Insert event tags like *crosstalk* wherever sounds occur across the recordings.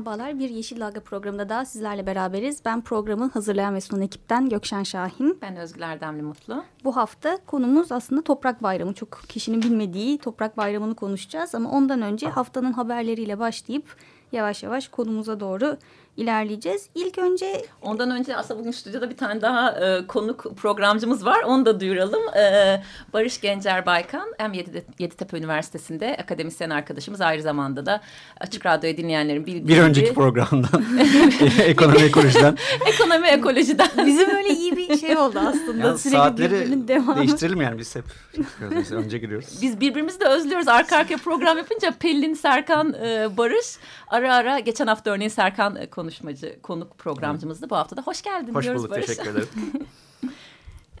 Merhabalar, bir Yeşil Dalga programında daha sizlerle beraberiz. Ben programı hazırlayan ve sunan ekipten Gökşen Şahin. Ben Özgül Erdemli Mutlu. Bu hafta konumuz aslında Toprak Bayramı. Çok kişinin bilmediği Toprak Bayramı'nı konuşacağız. Ama ondan önce haftanın haberleriyle başlayıp yavaş yavaş konumuza doğru ilerleyeceğiz. İlk önce... Ondan önce aslında bugün stüdyoda bir tane daha e, konuk programcımız var. Onu da duyuralım. E, Barış Gencer Baykan hem Yeditepe Üniversitesi'nde akademisyen arkadaşımız. Aynı zamanda da Açık Radyo'yu dinleyenlerin bildiği Bir önceki programdan. *laughs* *laughs* ekonomi ekolojiden. ekonomi ekolojiden. Bizim öyle iyi bir şey oldu aslında. Yani Sürekli saatleri değiştirelim yani biz hep biz önce giriyoruz. Biz birbirimizi de özlüyoruz. Arka arkaya program yapınca Pelin, Serkan, e, Barış ara ara geçen hafta örneğin Serkan e, konuşmacı, konuk programcımızdı. Bu hafta da hoş geldin hoş diyoruz bulduk, Barış. teşekkür *laughs* ederim.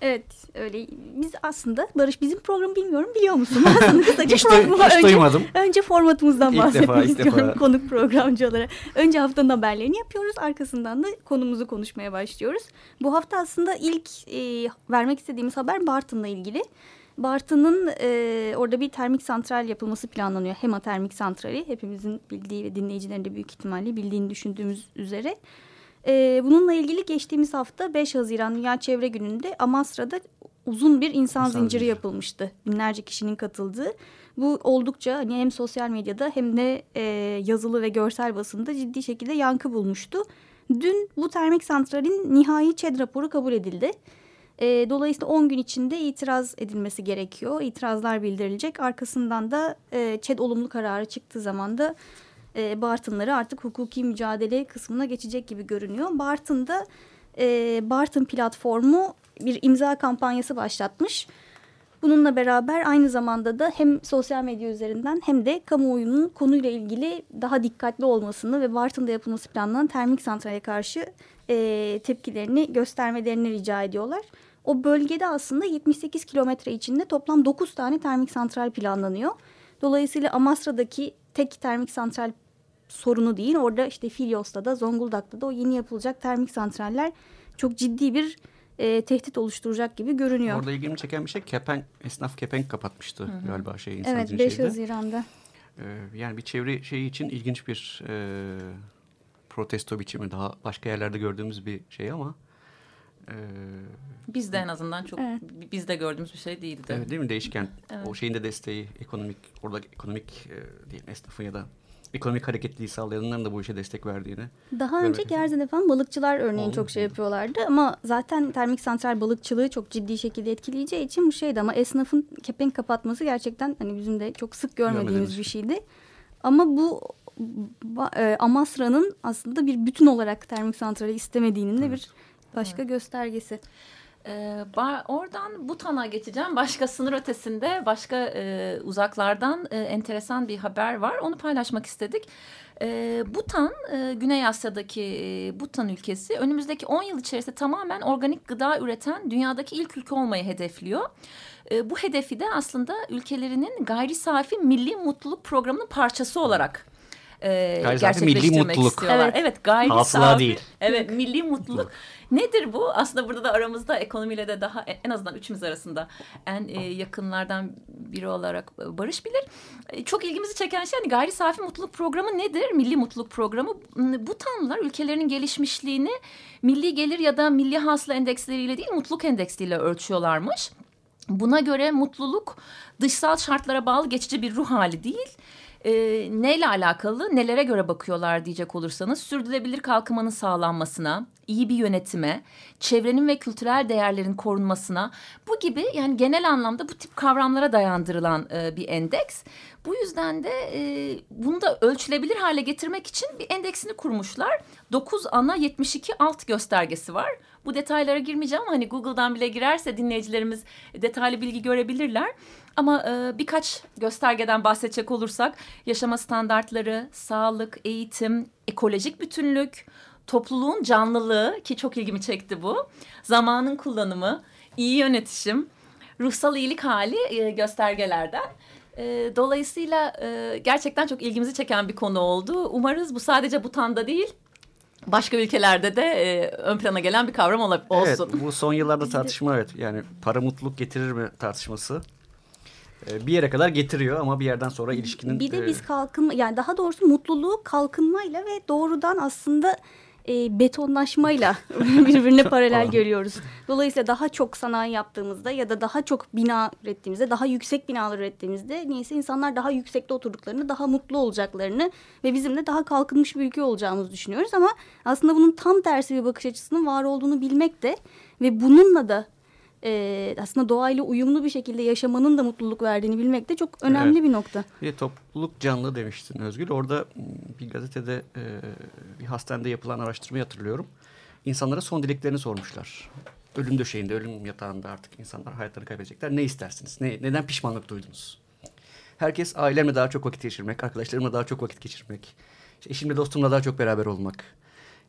Evet öyle biz aslında Barış bizim programı bilmiyorum biliyor musun? *laughs* Kısaca hiç, duy, hiç önce, duymadım. Önce formatımızdan ilk bahsetmek defa, ilk istiyorum defa. konuk programcı olarak. Önce haftanın haberlerini yapıyoruz arkasından da konumuzu konuşmaya başlıyoruz. Bu hafta aslında ilk e, vermek istediğimiz haber Bartın'la ilgili. Bartın'ın e, orada bir termik santral yapılması planlanıyor. Hema termik santrali hepimizin bildiği ve dinleyicilerin de büyük ihtimalle bildiğini düşündüğümüz üzere. E, bununla ilgili geçtiğimiz hafta 5 Haziran Dünya Çevre Günü'nde Amasra'da uzun bir insan, insan zinciri, yapılmıştı. Binlerce kişinin katıldığı. Bu oldukça hani hem sosyal medyada hem de e, yazılı ve görsel basında ciddi şekilde yankı bulmuştu. Dün bu termik santralin nihai ÇED raporu kabul edildi. E, dolayısıyla 10 gün içinde itiraz edilmesi gerekiyor. İtirazlar bildirilecek. Arkasından da e, ÇED olumlu kararı çıktığı zaman da e, Bartınları artık hukuki mücadele kısmına geçecek gibi görünüyor. Bartın'da e, Bartın platformu bir imza kampanyası başlatmış. Bununla beraber aynı zamanda da hem sosyal medya üzerinden hem de kamuoyunun konuyla ilgili daha dikkatli olmasını ve Bartın'da yapılması planlanan termik santrale karşı e, tepkilerini göstermelerini rica ediyorlar. O bölgede aslında 78 kilometre içinde toplam 9 tane termik santral planlanıyor. Dolayısıyla Amasra'daki tek termik santral sorunu değil. Orada işte Filyos'ta da Zonguldak'ta da o yeni yapılacak termik santraller çok ciddi bir e, tehdit oluşturacak gibi görünüyor. Orada ilgimi çeken bir şey kepenk, esnaf kepenk kapatmıştı Hı -hı. galiba şey insan Evet 5 Haziran'da. Ee, yani bir çevre şeyi için ilginç bir e, protesto biçimi daha başka yerlerde gördüğümüz bir şey ama e, biz de en azından çok evet. biz de gördüğümüz bir şey değildi. Evet değil mi değişken evet. o şeyin de desteği ekonomik orada ekonomik e, diyelim esnafın ya da ekonomik hareketliliği sağlayanların da bu işe destek verdiğini. Daha önce Gerze'de falan balıkçılar örneğin Oldu. çok şey yapıyorlardı ama zaten termik santral balıkçılığı çok ciddi şekilde etkileyeceği için bu şeydi ama esnafın kepenk kapatması gerçekten hani bizim de çok sık görmediğimiz bir şeydi. Ama bu e, Amasra'nın aslında bir bütün olarak termik santrali istemediğinin de evet. bir başka evet. göstergesi. Ee, oradan Butan'a geçeceğim. Başka sınır ötesinde, başka e, uzaklardan e, enteresan bir haber var. Onu paylaşmak istedik. E, Butan, e, Güney Asya'daki e, Butan ülkesi önümüzdeki 10 yıl içerisinde tamamen organik gıda üreten dünyadaki ilk ülke olmayı hedefliyor. E, bu hedefi de aslında ülkelerinin gayri safi milli mutluluk programının parçası olarak e, gerçekleştirmek milli mutluluk. istiyorlar. Evet, evet gayri Hasıla safi. değil. Evet milli mutluluk. Nedir bu? Aslında burada da aramızda ekonomiyle de daha en azından üçümüz arasında en e, yakınlardan biri olarak Barış bilir. E, çok ilgimizi çeken şey hani gayri safi mutluluk programı nedir? Milli mutluluk programı. Bu tanrılar ülkelerinin gelişmişliğini milli gelir ya da milli hasıla endeksleriyle değil mutluluk endeksleriyle ölçüyorlarmış. Buna göre mutluluk dışsal şartlara bağlı geçici bir ruh hali değil e, neyle alakalı nelere göre bakıyorlar diyecek olursanız sürdürülebilir kalkınmanın sağlanmasına, iyi bir yönetime, çevrenin ve kültürel değerlerin korunmasına bu gibi yani genel anlamda bu tip kavramlara dayandırılan e, bir endeks. Bu yüzden de e, bunu da ölçülebilir hale getirmek için bir endeksini kurmuşlar. 9 ana 72 alt göstergesi var. Bu detaylara girmeyeceğim hani Google'dan bile girerse dinleyicilerimiz detaylı bilgi görebilirler. Ama e, birkaç göstergeden bahsedecek olursak yaşama standartları, sağlık, eğitim, ekolojik bütünlük, topluluğun canlılığı ki çok ilgimi çekti bu, zamanın kullanımı, iyi yönetişim, ruhsal iyilik hali e, göstergelerden. E, dolayısıyla e, gerçekten çok ilgimizi çeken bir konu oldu. Umarız bu sadece Butan'da değil, başka ülkelerde de e, ön plana gelen bir kavram olsun. Evet, bu son yıllarda tartışma evet. Yani para mutluluk getirir mi tartışması. E, bir yere kadar getiriyor ama bir yerden sonra ilişkinin... Bir de e, biz kalkınma yani daha doğrusu mutluluğu kalkınmayla ve doğrudan aslında e, betonlaşmayla *laughs* birbirine paralel görüyoruz. Dolayısıyla daha çok sanayi yaptığımızda ya da daha çok bina ürettiğimizde, daha yüksek binalar ürettiğimizde neyse insanlar daha yüksekte oturduklarını, daha mutlu olacaklarını ve bizim de daha kalkınmış bir ülke olacağımızı düşünüyoruz. Ama aslında bunun tam tersi bir bakış açısının var olduğunu bilmek de ve bununla da e, aslında doğayla uyumlu bir şekilde yaşamanın da mutluluk verdiğini bilmek de çok önemli Evet. bir nokta. Bir de topluluk canlı demiştin Özgül. Orada bir gazetede e, bir hastanede yapılan araştırmayı hatırlıyorum. İnsanlara son dileklerini sormuşlar. Ölüm döşeğinde, ölüm yatağında artık insanlar hayatlarını kaybedecekler. Ne istersiniz? Ne, neden pişmanlık duydunuz? Herkes ailemle daha çok vakit geçirmek, arkadaşlarımla daha çok vakit geçirmek, işte eşimle dostumla daha çok beraber olmak.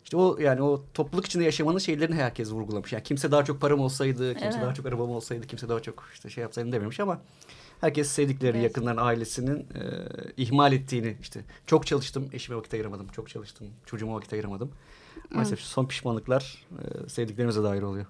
İşte o yani o topluluk içinde yaşamanın şeylerini herkes vurgulamış. Yani kimse daha çok param olsaydı, kimse Evet. daha çok arabam olsaydı, kimse daha çok işte şey yapsaydı dememiş ama herkes sevdikleri, Evet. yakınların ailesinin e, ihmal ettiğini işte çok çalıştım, eşime vakit ayıramadım, çok çalıştım, çocuğuma vakit ayıramadım. Maalesef son pişmanlıklar e, sevdiklerimize dair oluyor.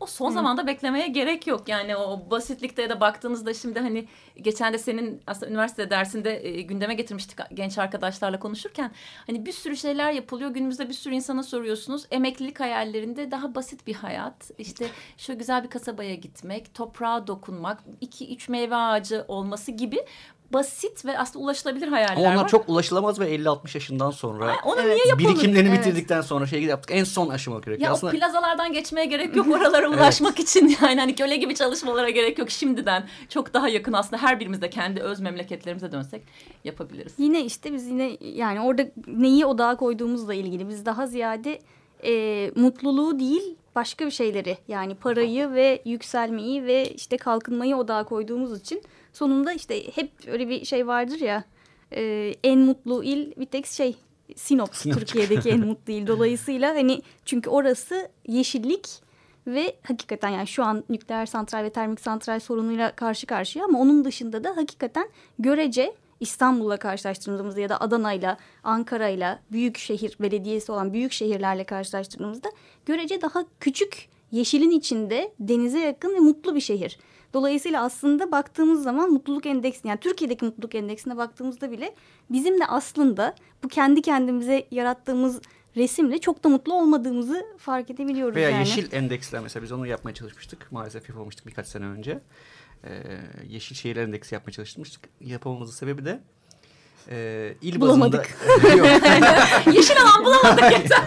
O son zamanda beklemeye gerek yok. Yani o basitlikte ya da baktığınızda şimdi hani geçen de senin aslında üniversite dersinde e, gündeme getirmiştik genç arkadaşlarla konuşurken. Hani bir sürü şeyler yapılıyor. Günümüzde bir sürü insana soruyorsunuz. Emeklilik hayallerinde daha basit bir hayat. İşte şöyle güzel bir kasabaya gitmek, toprağa dokunmak, iki üç meyve ağacı olması gibi basit ve aslında ulaşılabilir hayaller Ama onlar var. çok ulaşılamaz ve 50-60 yaşından sonra Ay, Onu Evet. niye yapalım? birikimlerini Evet. bitirdikten sonra şey yaptık. En son aşama gerekiyor. Ya Aslında o plazalardan geçmeye gerek yok oralara *laughs* ulaşmak için yani hani köle gibi çalışmalara gerek yok şimdiden çok daha yakın aslında her birimiz de kendi öz memleketlerimize dönsek yapabiliriz. Yine işte biz yine yani orada neyi odağa koyduğumuzla ilgili biz daha ziyade e, mutluluğu değil başka bir şeyleri yani parayı ve yükselmeyi ve işte kalkınmayı odağa koyduğumuz için sonunda işte hep öyle bir şey vardır ya e, en mutlu il bir tek şey Sinop, Sinop. Türkiye'deki en mutlu il. Dolayısıyla hani çünkü orası yeşillik ve hakikaten yani şu an nükleer santral ve termik santral sorunuyla karşı karşıya ama onun dışında da hakikaten görece İstanbul'la karşılaştırdığımızda ya da Adana'yla, Ankara'yla, büyük şehir belediyesi olan büyük şehirlerle karşılaştırdığımızda görece daha küçük yeşilin içinde denize yakın ve mutlu bir şehir. Dolayısıyla aslında baktığımız zaman mutluluk endeksi yani Türkiye'deki mutluluk endeksine baktığımızda bile bizim de aslında bu kendi kendimize yarattığımız resimle çok da mutlu olmadığımızı fark edebiliyoruz Veya yani. yeşil endeksler mesela biz onu yapmaya çalışmıştık. Maalesef yapamamıştık birkaç sene önce. Ee, yeşil şehirler endeksi yapmaya çalışmıştık. Yapamamızın sebebi de e, il Bulamadık. bazında... *laughs* *laughs* Yeşil alan bulamadık yeter.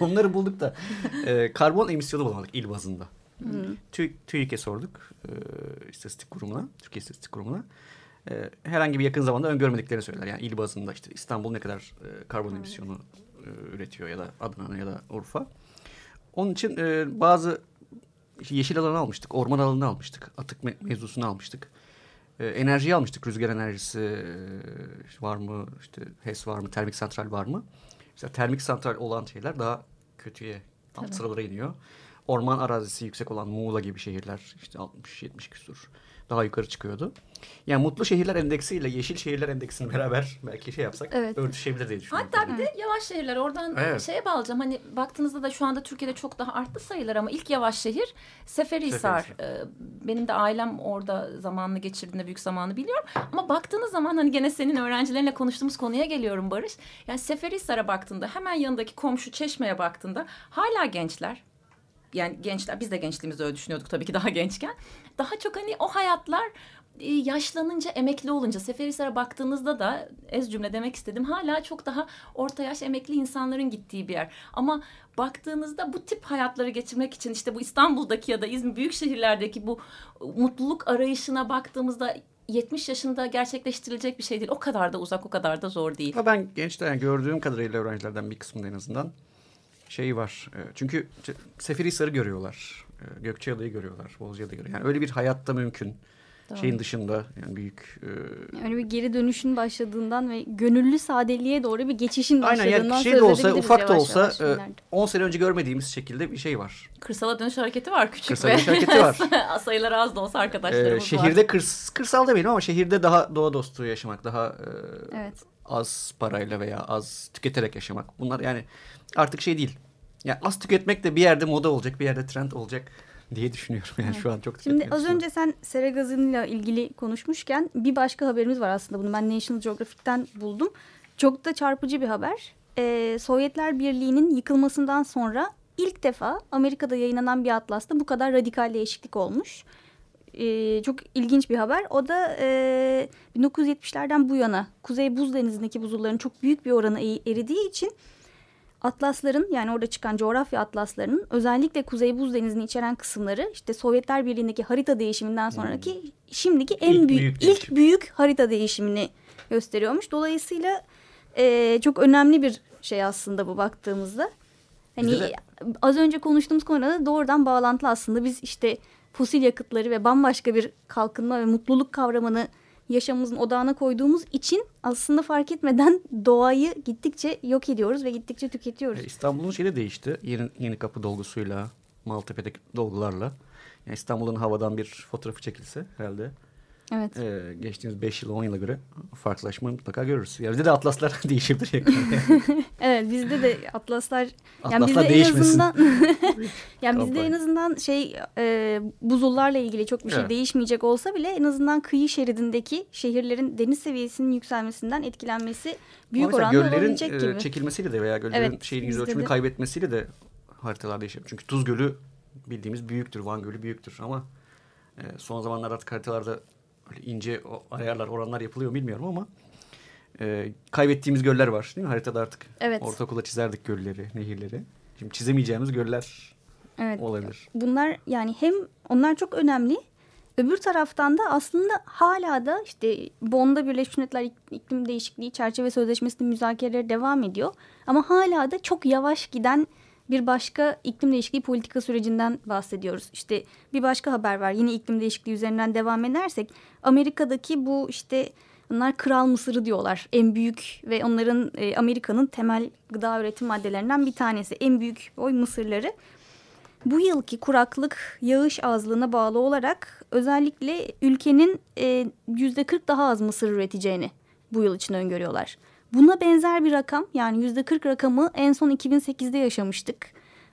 Onları bulduk da e, karbon emisyonu bulamadık il bazında. TÜ, TÜİK'e sorduk. E, istatistik kurumuna, Türkiye İstatistik Kurumu'na. E, herhangi bir yakın zamanda öngörmediklerini söyler. Yani il bazında işte İstanbul ne kadar e, karbon emisyonu e, üretiyor ya da Adana ya da Urfa. Onun için e, bazı yeşil alanı almıştık, orman alanını almıştık, atık me- mevzusunu almıştık. E, enerjiyi almıştık, rüzgar enerjisi e, var mı, işte HES var mı, termik santral var mı? Mesela termik santral olan şeyler daha kötüye, alt Tabii. sıralara iniyor. Orman arazisi yüksek olan Muğla gibi şehirler işte 60-70 küsur daha yukarı çıkıyordu. Yani mutlu şehirler endeksiyle yeşil şehirler endeksini *laughs* beraber belki şey yapsak Evet. örtüşebilir diye düşünüyorum. Hatta bir de yavaş şehirler oradan Evet. şeye bağlayacağım. Hani baktığınızda da şu anda Türkiye'de çok daha arttı sayılar ama ilk yavaş şehir Seferihisar. Seferihisar. Ee, benim de ailem orada zamanını geçirdiğinde büyük zamanı biliyorum. Ama baktığınız zaman hani gene senin öğrencilerinle konuştuğumuz konuya geliyorum Barış. Yani Seferihisar'a baktığında hemen yanındaki komşu Çeşme'ye baktığında hala gençler yani gençler biz de gençliğimizde öyle düşünüyorduk tabii ki daha *laughs* gençken. Daha çok hani o hayatlar e, yaşlanınca, emekli olunca Seferihisar'a baktığınızda da ez cümle demek istedim. Hala çok daha orta yaş emekli insanların gittiği bir yer. Ama baktığınızda bu tip hayatları geçirmek için işte bu İstanbul'daki ya da İzmir büyük şehirlerdeki bu mutluluk arayışına baktığımızda 70 yaşında gerçekleştirilecek bir şey değil. O kadar da uzak, o kadar da zor değil. Ama ben gençler yani gördüğüm kadarıyla öğrencilerden bir kısmında en azından şey var. E, çünkü Seferihisar'ı görüyorlar. E, Gökçeada'yı görüyorlar. Bozcaada'yı görüyorlar. Yani öyle bir hayatta mümkün. Doğru. Şeyin dışında yani büyük... E... Yani bir geri dönüşün başladığından ve gönüllü sadeliğe doğru bir geçişin başladığından Aynen yani şey de olsa ufak da olsa yavaş 10 sene önce görmediğimiz şekilde bir şey var. Kırsala dönüş hareketi var küçük Kırsala dönüş hareketi var. *laughs* Sayıları az da olsa arkadaşlarımız ee, şehirde var. Kırs, kırsal demeyelim ama şehirde daha doğa dostu yaşamak, daha e, evet. Az parayla veya az tüketerek yaşamak. Bunlar yani artık şey değil. Yani az tüketmek de bir yerde moda olacak, bir yerde trend olacak diye düşünüyorum. Yani evet. şu an çok Şimdi az önce sen sera gazıyla ilgili konuşmuşken bir başka haberimiz var aslında bunu ben National Geographic'ten buldum. Çok da çarpıcı bir haber. Ee, Sovyetler Birliği'nin yıkılmasından sonra ilk defa Amerika'da yayınlanan bir atlasta bu kadar radikal değişiklik olmuş. Ee, çok ilginç bir haber. O da e, 1970'lerden bu yana Kuzey Buz Denizi'ndeki buzulların çok büyük bir oranı eridiği için atlasların yani orada çıkan coğrafya atlaslarının özellikle Kuzey Buz Denizi'ni içeren kısımları işte Sovyetler Birliği'ndeki harita değişiminden sonraki hmm. şimdiki en ilk büyük, büyük ilk büyük harita değişimini gösteriyormuş. Dolayısıyla e, çok önemli bir şey aslında bu baktığımızda. Hani de... az önce konuştuğumuz konuda doğrudan bağlantılı aslında biz işte fosil yakıtları ve bambaşka bir kalkınma ve mutluluk kavramını yaşamımızın odağına koyduğumuz için aslında fark etmeden doğayı gittikçe yok ediyoruz ve gittikçe tüketiyoruz. E, İstanbul'un şeyi de değişti. Yeni, yeni kapı dolgusuyla, Maltepe'deki dolgularla. Yani İstanbul'un havadan bir fotoğrafı çekilse herhalde Evet. Ee, geçtiğimiz 5 yıl 10 yıla göre farklılaşma mutlaka görürüz. Ya bizde de atlaslar *laughs* değişebilir. *laughs* evet bizde de atlaslar yani bizde en azından *laughs* yani bizde en azından şey e, buzullarla ilgili çok bir şey evet. değişmeyecek olsa bile en azından kıyı şeridindeki şehirlerin deniz seviyesinin yükselmesinden etkilenmesi büyük oranda göllerin, olabilecek e, gibi. çekilmesiyle de veya göllerin evet, şehrin yüz ölçümünü kaybetmesiyle de haritalar değişebilir. Çünkü Tuz Gölü bildiğimiz büyüktür. Van Gölü büyüktür ama e, son zamanlarda artık haritalarda Öyle ince ayarlar, oranlar yapılıyor bilmiyorum ama e, kaybettiğimiz göller var değil mi? Haritada artık evet. ortaokula çizerdik gölleri, nehirleri. Şimdi çizemeyeceğimiz göller evet. olabilir. Bunlar yani hem onlar çok önemli. Öbür taraftan da aslında hala da işte Bonn'da Birleşmiş Milletler İklim Değişikliği Çerçeve Sözleşmesi'nin müzakereleri devam ediyor. Ama hala da çok yavaş giden bir başka iklim değişikliği politika sürecinden bahsediyoruz. İşte bir başka haber var. Yine iklim değişikliği üzerinden devam edersek Amerika'daki bu işte bunlar kral mısırı diyorlar. En büyük ve onların e, Amerika'nın temel gıda üretim maddelerinden bir tanesi. En büyük oy mısırları. Bu yılki kuraklık yağış azlığına bağlı olarak özellikle ülkenin yüzde 40 daha az mısır üreteceğini bu yıl için öngörüyorlar. Buna benzer bir rakam yani yüzde 40 rakamı en son 2008'de yaşamıştık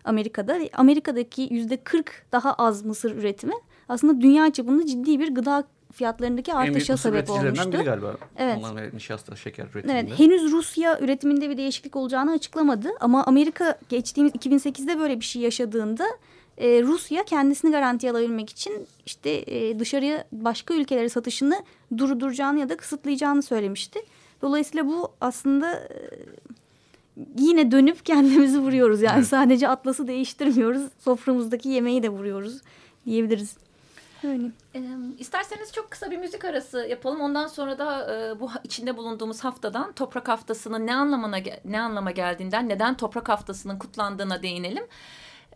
Amerika'da. Amerika'daki yüzde 40 daha az mısır üretimi aslında dünya çapında ciddi bir gıda fiyatlarındaki artışa sebep olmuştu. biri galiba. Evet. Onlar nişasta, şeker üretiminde. Evet, henüz Rusya üretiminde bir değişiklik olacağını açıklamadı. Ama Amerika geçtiğimiz 2008'de böyle bir şey yaşadığında e, Rusya kendisini garantiye alabilmek için işte e, dışarıya başka ülkelere satışını durduracağını ya da kısıtlayacağını söylemişti. Dolayısıyla bu aslında e, yine dönüp kendimizi vuruyoruz. Yani evet. sadece atlası değiştirmiyoruz. Soframızdaki yemeği de vuruyoruz diyebiliriz. Öyle. E, isterseniz çok kısa bir müzik arası yapalım. Ondan sonra da e, bu içinde bulunduğumuz haftadan Toprak Haftası'nın ne anlamına ne anlama geldiğinden, neden Toprak Haftası'nın kutlandığına değinelim.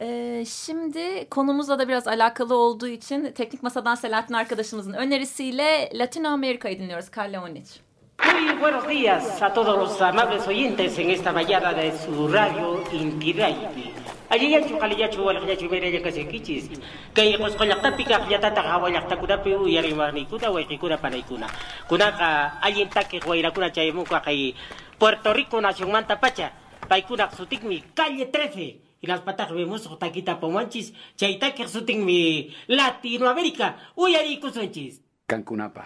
E, şimdi konumuzla da biraz alakalı olduğu için Teknik Masa'dan Selahattin arkadaşımızın önerisiyle Latino Amerika'yı dinliyoruz. Kalle Onic. Muy buenos días a todos los amables oyentes en esta mañana de su radio Intiraipi. Aliyachu kaliyachu wal kaliyachu meraya kasekichis. Kay kos kolakta pika kiyata takawa yakta kuna pe uyari wani kuna wai kuna panay kuna. Kuna ka alienta ah, ke guaira kuna chayemu ka kay Puerto Rico nación manta pacha. Paikuna sutikmi calle 13 y las patas vemos taquita pomanchis, chaita que mi Latinoamérica, uyari kusunchis. Cancunapa.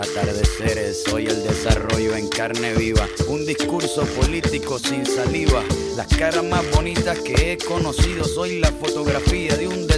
atardeceres. Soy el desarrollo en carne viva, un discurso político sin saliva. Las caras más bonitas que he conocido, soy la fotografía de un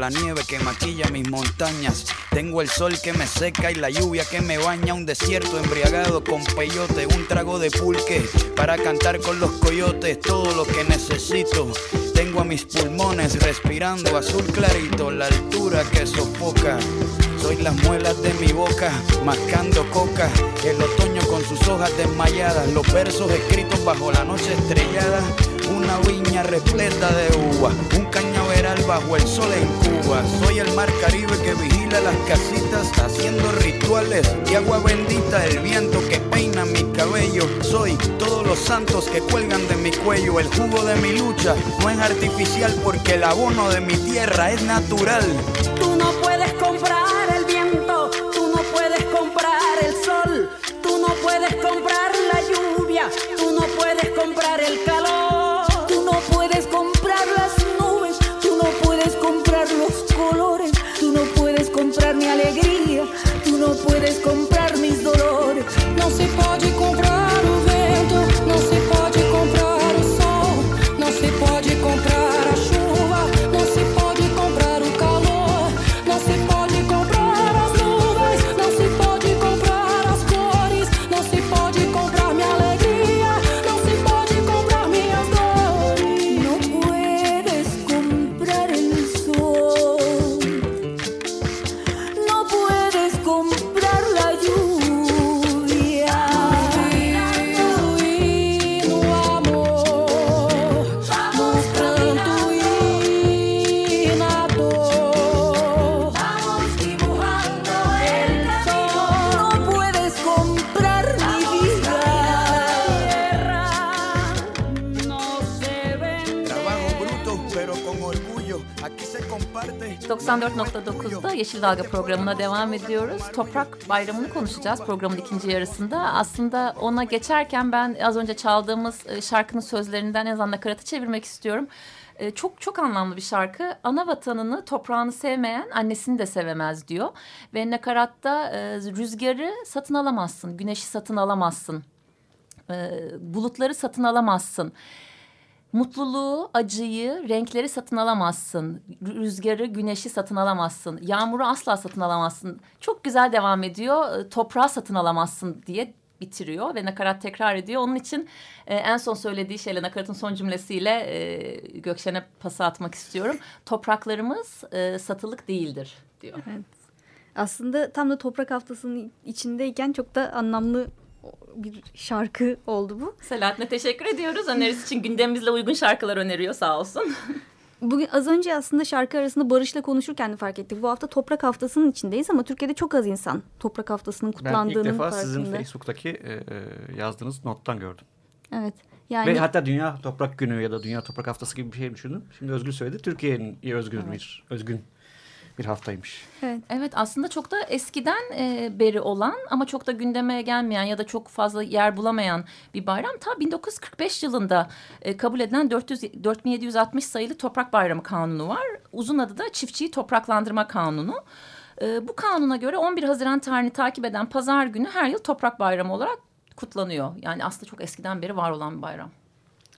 la nieve que maquilla mis montañas, tengo el sol que me seca y la lluvia que me baña, un desierto embriagado con peyote, un trago de pulque para cantar con los coyotes, todo lo que necesito. Tengo a mis pulmones respirando azul clarito, la altura que sofoca. Soy las muelas de mi boca, mascando coca. El otoño con sus hojas desmayadas, los versos escritos bajo la noche estrellada. Una viña repleta de uva, un cañaveral bajo el sol en Cuba. Soy el mar Caribe que vigila las casitas, haciendo rituales de agua bendita, el viento que peina mi cabello. Soy todos los santos que cuelgan de mi cuello. El jugo de mi lucha no es artificial porque el abono de mi tierra es natural. Tú no puedes comprar Yeşil Dalga programına devam ediyoruz. Toprak Bayramı'nı konuşacağız programın ikinci yarısında. Aslında ona geçerken ben az önce çaldığımız e, şarkının sözlerinden en azından nakaratı çevirmek istiyorum. E, Çok çok anlamlı bir şarkı. Ana vatanını, toprağını sevmeyen annesini de sevemez diyor. Ve nakaratta e, rüzgarı satın alamazsın, güneşi satın alamazsın, bulutları satın alamazsın. Mutluluğu, acıyı, renkleri satın alamazsın. Rüzgarı, güneşi satın alamazsın. Yağmuru asla satın alamazsın. Çok güzel devam ediyor. Toprağı satın alamazsın diye bitiriyor ve nakarat tekrar ediyor. Onun için e, en son söylediği şeyle nakaratın son cümlesiyle e, Gökşen'e pası atmak istiyorum. Topraklarımız e, satılık değildir diyor. Aslında tam da Toprak Haftası'nın içindeyken çok da anlamlı bir şarkı oldu bu. Selahattin'e teşekkür ediyoruz. Önerisi için gündemimizle uygun şarkılar öneriyor sağ olsun. *laughs* Bugün az önce aslında şarkı arasında Barış'la konuşurken de fark ettik. Bu hafta Toprak Haftası'nın içindeyiz ama Türkiye'de çok az insan Toprak Haftası'nın Ben kutlandığının ilk defa farkında. sizin Facebook'taki e, e, yazdığınız nottan gördüm. Evet. Yani Ve hatta Dünya Toprak Günü ya da Dünya Toprak Haftası gibi bir şey düşündüm. Şimdi Özgür söyledi. Türkiye'nin özgün bir özgün bir haftaymış. Evet. Evet aslında çok da eskiden e, beri olan ama çok da gündeme gelmeyen ya da çok fazla yer bulamayan bir bayram. Ta 1945 yılında e, kabul edilen 400, 4760 sayılı Toprak Bayramı Kanunu var. Uzun adı da Çiftçiyi Topraklandırma Kanunu. E, bu kanuna göre 11 Haziran tarihini takip eden pazar günü her yıl Toprak Bayramı olarak kutlanıyor. Yani aslında çok eskiden beri var olan bir bayram.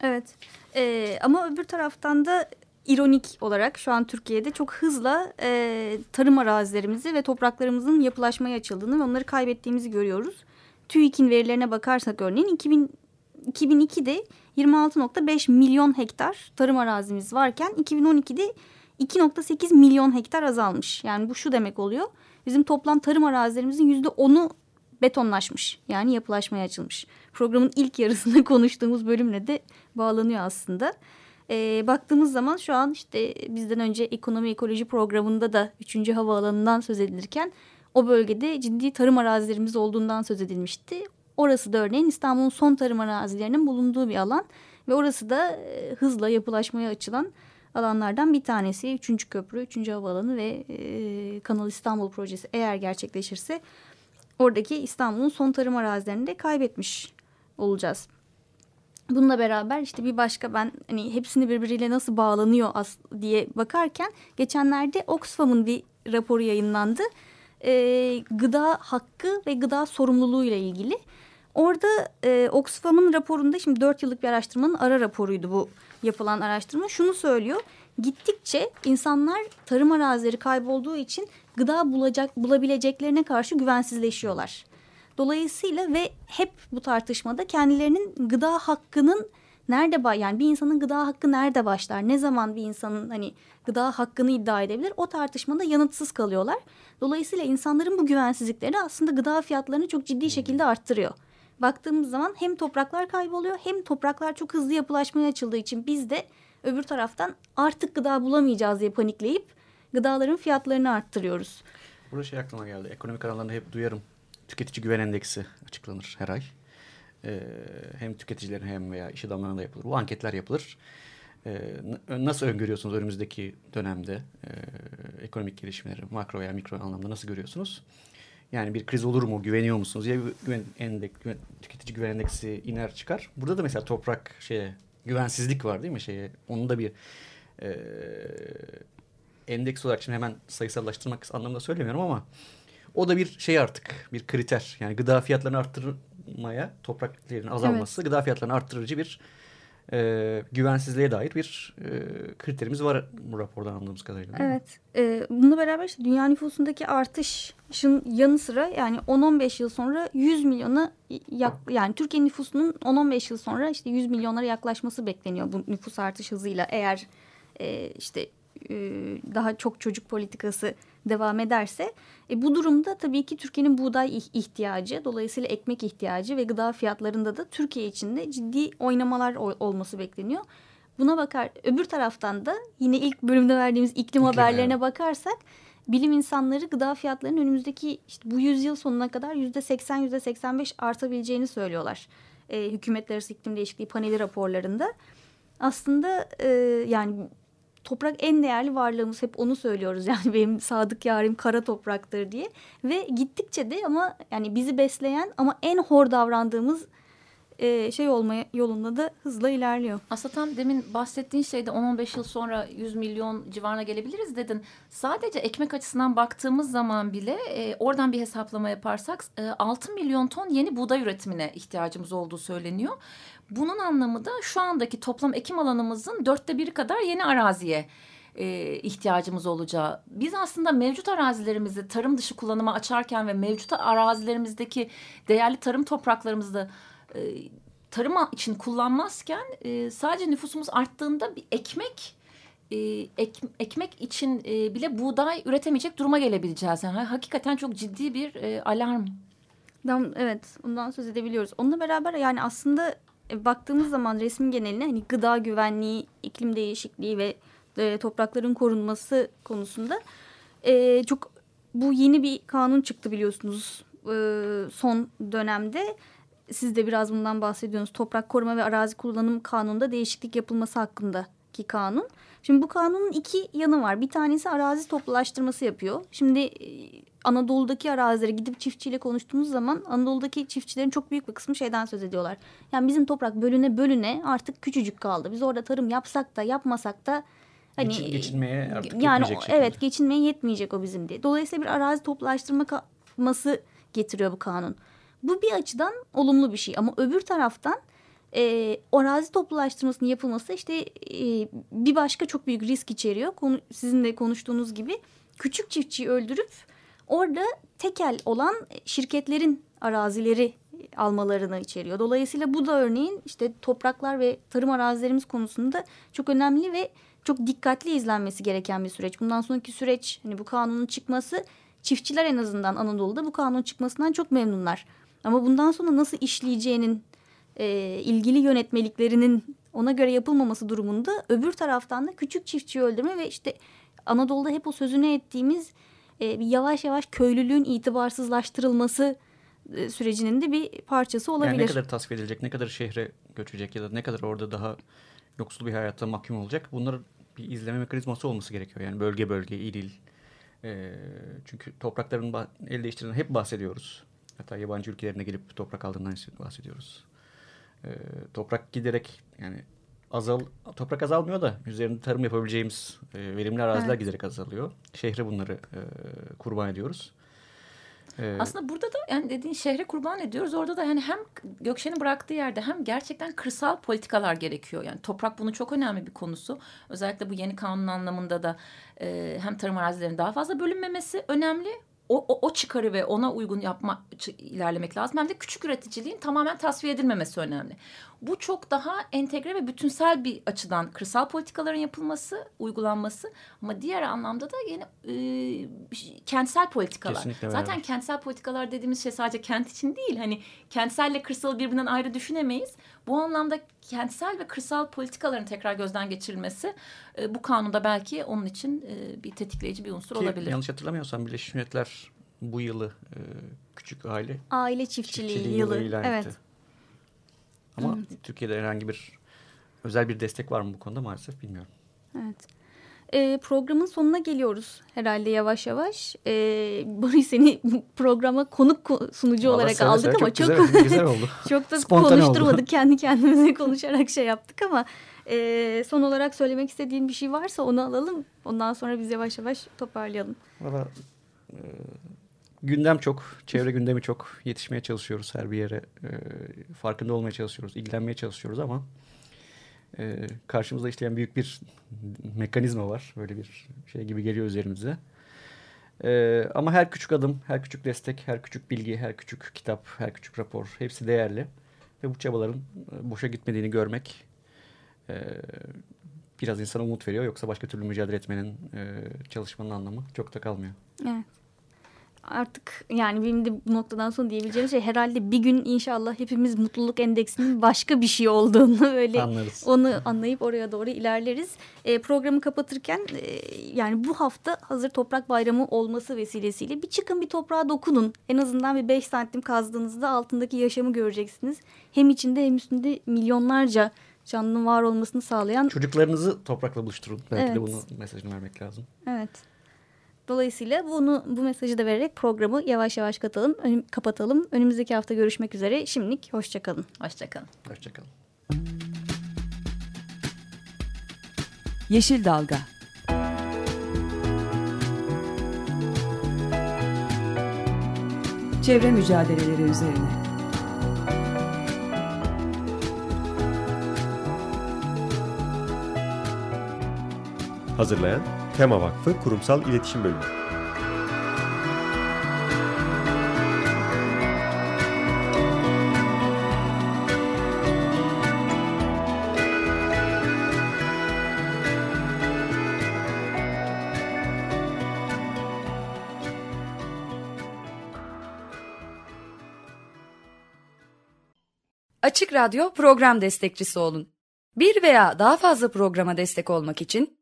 Evet ee, ama öbür taraftan da ironik olarak şu an Türkiye'de çok hızla e, tarım arazilerimizi ve topraklarımızın yapılaşmaya açıldığını ve onları kaybettiğimizi görüyoruz. TÜİK'in verilerine bakarsak örneğin 2000, 2002'de 26.5 milyon hektar tarım arazimiz varken 2012'de 2.8 milyon hektar azalmış. Yani bu şu demek oluyor. Bizim toplam tarım arazilerimizin yüzde onu betonlaşmış. Yani yapılaşmaya açılmış. Programın ilk yarısında *laughs* konuştuğumuz bölümle de bağlanıyor aslında. E, baktığımız zaman şu an işte bizden önce ekonomi ekoloji programında da 3. havaalanından söz edilirken o bölgede ciddi tarım arazilerimiz olduğundan söz edilmişti. Orası da örneğin İstanbul'un son tarım arazilerinin bulunduğu bir alan ve orası da e, hızla yapılaşmaya açılan alanlardan bir tanesi. Üçüncü köprü, üçüncü havaalanı ve e, Kanal İstanbul projesi eğer gerçekleşirse oradaki İstanbul'un son tarım arazilerini de kaybetmiş olacağız. Bununla beraber işte bir başka ben hani hepsini birbiriyle nasıl bağlanıyor as diye bakarken geçenlerde Oxfam'ın bir raporu yayınlandı. Ee, gıda hakkı ve gıda sorumluluğu ile ilgili. Orada e, Oxfam'ın raporunda şimdi dört yıllık bir araştırmanın ara raporuydu bu yapılan araştırma. Şunu söylüyor gittikçe insanlar tarım arazileri kaybolduğu için gıda bulacak bulabileceklerine karşı güvensizleşiyorlar. Dolayısıyla ve hep bu tartışmada kendilerinin gıda hakkının nerede yani bir insanın gıda hakkı nerede başlar? Ne zaman bir insanın hani gıda hakkını iddia edebilir? O tartışmada yanıtsız kalıyorlar. Dolayısıyla insanların bu güvensizlikleri aslında gıda fiyatlarını çok ciddi şekilde arttırıyor. Baktığımız zaman hem topraklar kayboluyor hem topraklar çok hızlı yapılaşmaya açıldığı için biz de öbür taraftan artık gıda bulamayacağız diye panikleyip gıdaların fiyatlarını arttırıyoruz. Burada şey aklıma geldi. Ekonomik kanallarında hep duyarım tüketici güven endeksi açıklanır her ay. Ee, hem tüketicilerin hem veya iş adamlarına yapılır. Bu anketler yapılır. Ee, nasıl öngörüyorsunuz önümüzdeki dönemde e, ekonomik gelişmeleri makro veya mikro anlamda nasıl görüyorsunuz? Yani bir kriz olur mu? Güveniyor musunuz? Ya güven endek, güven, tüketici güven endeksi iner çıkar. Burada da mesela toprak şeye güvensizlik var değil mi şeye? Onun da bir e, endeks olarak şimdi hemen sayısallaştırmak anlamında söylemiyorum ama o da bir şey artık bir kriter. Yani gıda fiyatlarını arttırmaya toprak değerinin azalması evet. gıda fiyatlarını arttırıcı bir e, güvensizliğe dair bir e, kriterimiz var bu rapordan anladığımız kadarıyla. Evet. E, bununla beraber işte dünya nüfusundaki artışın yanı sıra yani 10-15 yıl sonra 100 milyona yak, yani Türkiye nüfusunun 10-15 yıl sonra işte 100 milyonlara yaklaşması bekleniyor bu nüfus artış hızıyla eğer e, işte e, daha çok çocuk politikası devam ederse e, bu durumda tabii ki Türkiye'nin buğday ihtiyacı dolayısıyla ekmek ihtiyacı ve gıda fiyatlarında da Türkiye içinde ciddi oynamalar olması bekleniyor. Buna bakar öbür taraftan da yine ilk bölümde verdiğimiz iklim, iklim haberlerine yani. bakarsak bilim insanları gıda fiyatlarının önümüzdeki işte bu yüzyıl sonuna kadar yüzde seksen yüzde seksen beş artabileceğini söylüyorlar. E, hükümetler arası iklim değişikliği paneli raporlarında. Aslında e, yani toprak en değerli varlığımız hep onu söylüyoruz yani *laughs* benim sadık yarim kara topraktır diye ve gittikçe de ama yani bizi besleyen ama en hor davrandığımız e, şey olmaya yolunda da hızla ilerliyor. Aslında tam demin bahsettiğin şeyde 10-15 yıl sonra 100 milyon civarına gelebiliriz dedin. Sadece ekmek açısından baktığımız zaman bile e, oradan bir hesaplama yaparsak e, 6 milyon ton yeni buğday üretimine ihtiyacımız olduğu söyleniyor. Bunun anlamı da şu andaki toplam ekim alanımızın dörtte biri kadar yeni araziye e, ihtiyacımız olacağı. Biz aslında mevcut arazilerimizi tarım dışı kullanıma açarken ve mevcut arazilerimizdeki değerli tarım topraklarımızda e, tarım için kullanmazken e, sadece nüfusumuz arttığında bir ekmek e, ek, ekmek için e, bile buğday üretemeyecek duruma gelebileceğiz. Yani hakikaten çok ciddi bir e, alarm. Evet, ondan söz edebiliyoruz. Onunla beraber yani aslında e, baktığımız zaman resmin geneline hani gıda güvenliği, iklim değişikliği ve e, toprakların korunması konusunda e, çok bu yeni bir kanun çıktı biliyorsunuz e, son dönemde. Siz de biraz bundan bahsediyorsunuz. Toprak koruma ve arazi kullanım kanununda değişiklik yapılması hakkında ki kanun. Şimdi bu kanunun iki yanı var. Bir tanesi arazi toplulaştırması yapıyor. Şimdi e, Anadolu'daki arazilere gidip çiftçiyle konuştuğumuz zaman Anadolu'daki çiftçilerin çok büyük bir kısmı şeyden söz ediyorlar. Yani bizim toprak bölüne bölüne artık küçücük kaldı. Biz orada tarım yapsak da yapmasak da hani Geçin, geçinmeye artık yani şekilde. evet geçinmeye yetmeyecek o bizim diye. Dolayısıyla bir arazi toplulaştırması getiriyor bu kanun. Bu bir açıdan olumlu bir şey ama öbür taraftan e, arazi toplulaştırmasının yapılması işte e, bir başka çok büyük risk içeriyor. Konu, sizin de konuştuğunuz gibi küçük çiftçiyi öldürüp orada tekel olan şirketlerin arazileri almalarını içeriyor. Dolayısıyla bu da örneğin işte topraklar ve tarım arazilerimiz konusunda çok önemli ve çok dikkatli izlenmesi gereken bir süreç. Bundan sonraki süreç hani bu kanunun çıkması çiftçiler en azından Anadolu'da bu kanun çıkmasından çok memnunlar. Ama bundan sonra nasıl işleyeceğinin e, ilgili yönetmeliklerinin ona göre yapılmaması durumunda öbür taraftan da küçük çiftçiyi öldürme ve işte Anadolu'da hep o sözünü ettiğimiz e, yavaş yavaş köylülüğün itibarsızlaştırılması e, sürecinin de bir parçası olabilir. Yani ne kadar tasfiye edilecek, ne kadar şehre göçecek ya da ne kadar orada daha yoksul bir hayatta mahkum olacak. Bunlar bir izleme mekanizması olması gerekiyor. Yani bölge bölge, il il. E, çünkü toprakların el değiştirdiğinden hep bahsediyoruz. Hatta yabancı ülkelerine gelip toprak aldığından bahsediyoruz. E, toprak giderek yani azal toprak azalmıyor da üzerinde tarım yapabileceğimiz e, verimli araziler evet. giderek azalıyor. Şehre bunları e, kurban ediyoruz. Ee, Aslında burada da yani dediğin şehre kurban ediyoruz. Orada da yani hem Gökşen'in bıraktığı yerde hem gerçekten kırsal politikalar gerekiyor. Yani toprak bunu çok önemli bir konusu. Özellikle bu yeni kanun anlamında da e, hem tarım arazilerinin daha fazla bölünmemesi önemli o, o, o çıkarı ve ona uygun yapma ilerlemek lazım. Hem de küçük üreticiliğin tamamen tasfiye edilmemesi önemli. Bu çok daha entegre ve bütünsel bir açıdan kırsal politikaların yapılması, uygulanması ama diğer anlamda da yine e, kentsel politikalar. Kesinlikle Zaten öyle. kentsel politikalar dediğimiz şey sadece kent için değil. Hani kentselle kırsalı birbirinden ayrı düşünemeyiz. Bu anlamda kentsel ve kırsal politikaların tekrar gözden geçirilmesi e, bu kanunda belki onun için e, bir tetikleyici bir unsur Ki, olabilir. Yanlış hatırlamıyorsam Birleşmiş Milletler bu yılı e, küçük aile aile çiftçiliği, çiftçiliği yılı, yılı ilan evet. etti. Ama evet. Türkiye'de herhangi bir özel bir destek var mı bu konuda maalesef bilmiyorum. Evet. E, programın sonuna geliyoruz herhalde yavaş yavaş. E, Barış seni *laughs* programa konuk sunucu Vallahi olarak aldık ama çok çok güzel, güzel oldu. *laughs* çok da konuşturmadık oldu. kendi kendimize konuşarak şey yaptık ama e, son olarak söylemek istediğin bir şey varsa onu alalım. Ondan sonra biz yavaş yavaş toparlayalım. Valla e, gündem çok, çevre gündemi çok. Yetişmeye çalışıyoruz her bir yere. E, farkında olmaya çalışıyoruz, ilgilenmeye çalışıyoruz ama e, karşımızda işleyen büyük bir mekanizma var. Böyle bir şey gibi geliyor üzerimize. E, ama her küçük adım, her küçük destek, her küçük bilgi, her küçük kitap, her küçük rapor hepsi değerli. Ve bu çabaların e, boşa gitmediğini görmek e, biraz insana umut veriyor. Yoksa başka türlü mücadele etmenin, e, çalışmanın anlamı çok da kalmıyor. Evet artık yani benim de bu noktadan sonra diyebileceğim şey herhalde bir gün inşallah hepimiz mutluluk endeksinin başka bir şey olduğunu *laughs* böyle Anlarız. onu anlayıp oraya doğru ilerleriz. E, programı kapatırken e, yani bu hafta hazır toprak bayramı olması vesilesiyle bir çıkın bir toprağa dokunun. En azından bir beş santim kazdığınızda altındaki yaşamı göreceksiniz. Hem içinde hem üstünde milyonlarca canlının var olmasını sağlayan. Çocuklarınızı toprakla buluşturun. Belki evet. de bunu mesajını vermek lazım. Evet. Dolayısıyla bunu bu mesajı da vererek programı yavaş yavaş katalım, ön, kapatalım. Önümüzdeki hafta görüşmek üzere. Şimdilik hoşçakalın. Hoşçakalın. Hoşçakalın. Yeşil Dalga Çevre mücadeleleri üzerine Hazırlayan Tema Vakfı Kurumsal İletişim Bölümü. Açık Radyo program destekçisi olun. Bir veya daha fazla programa destek olmak için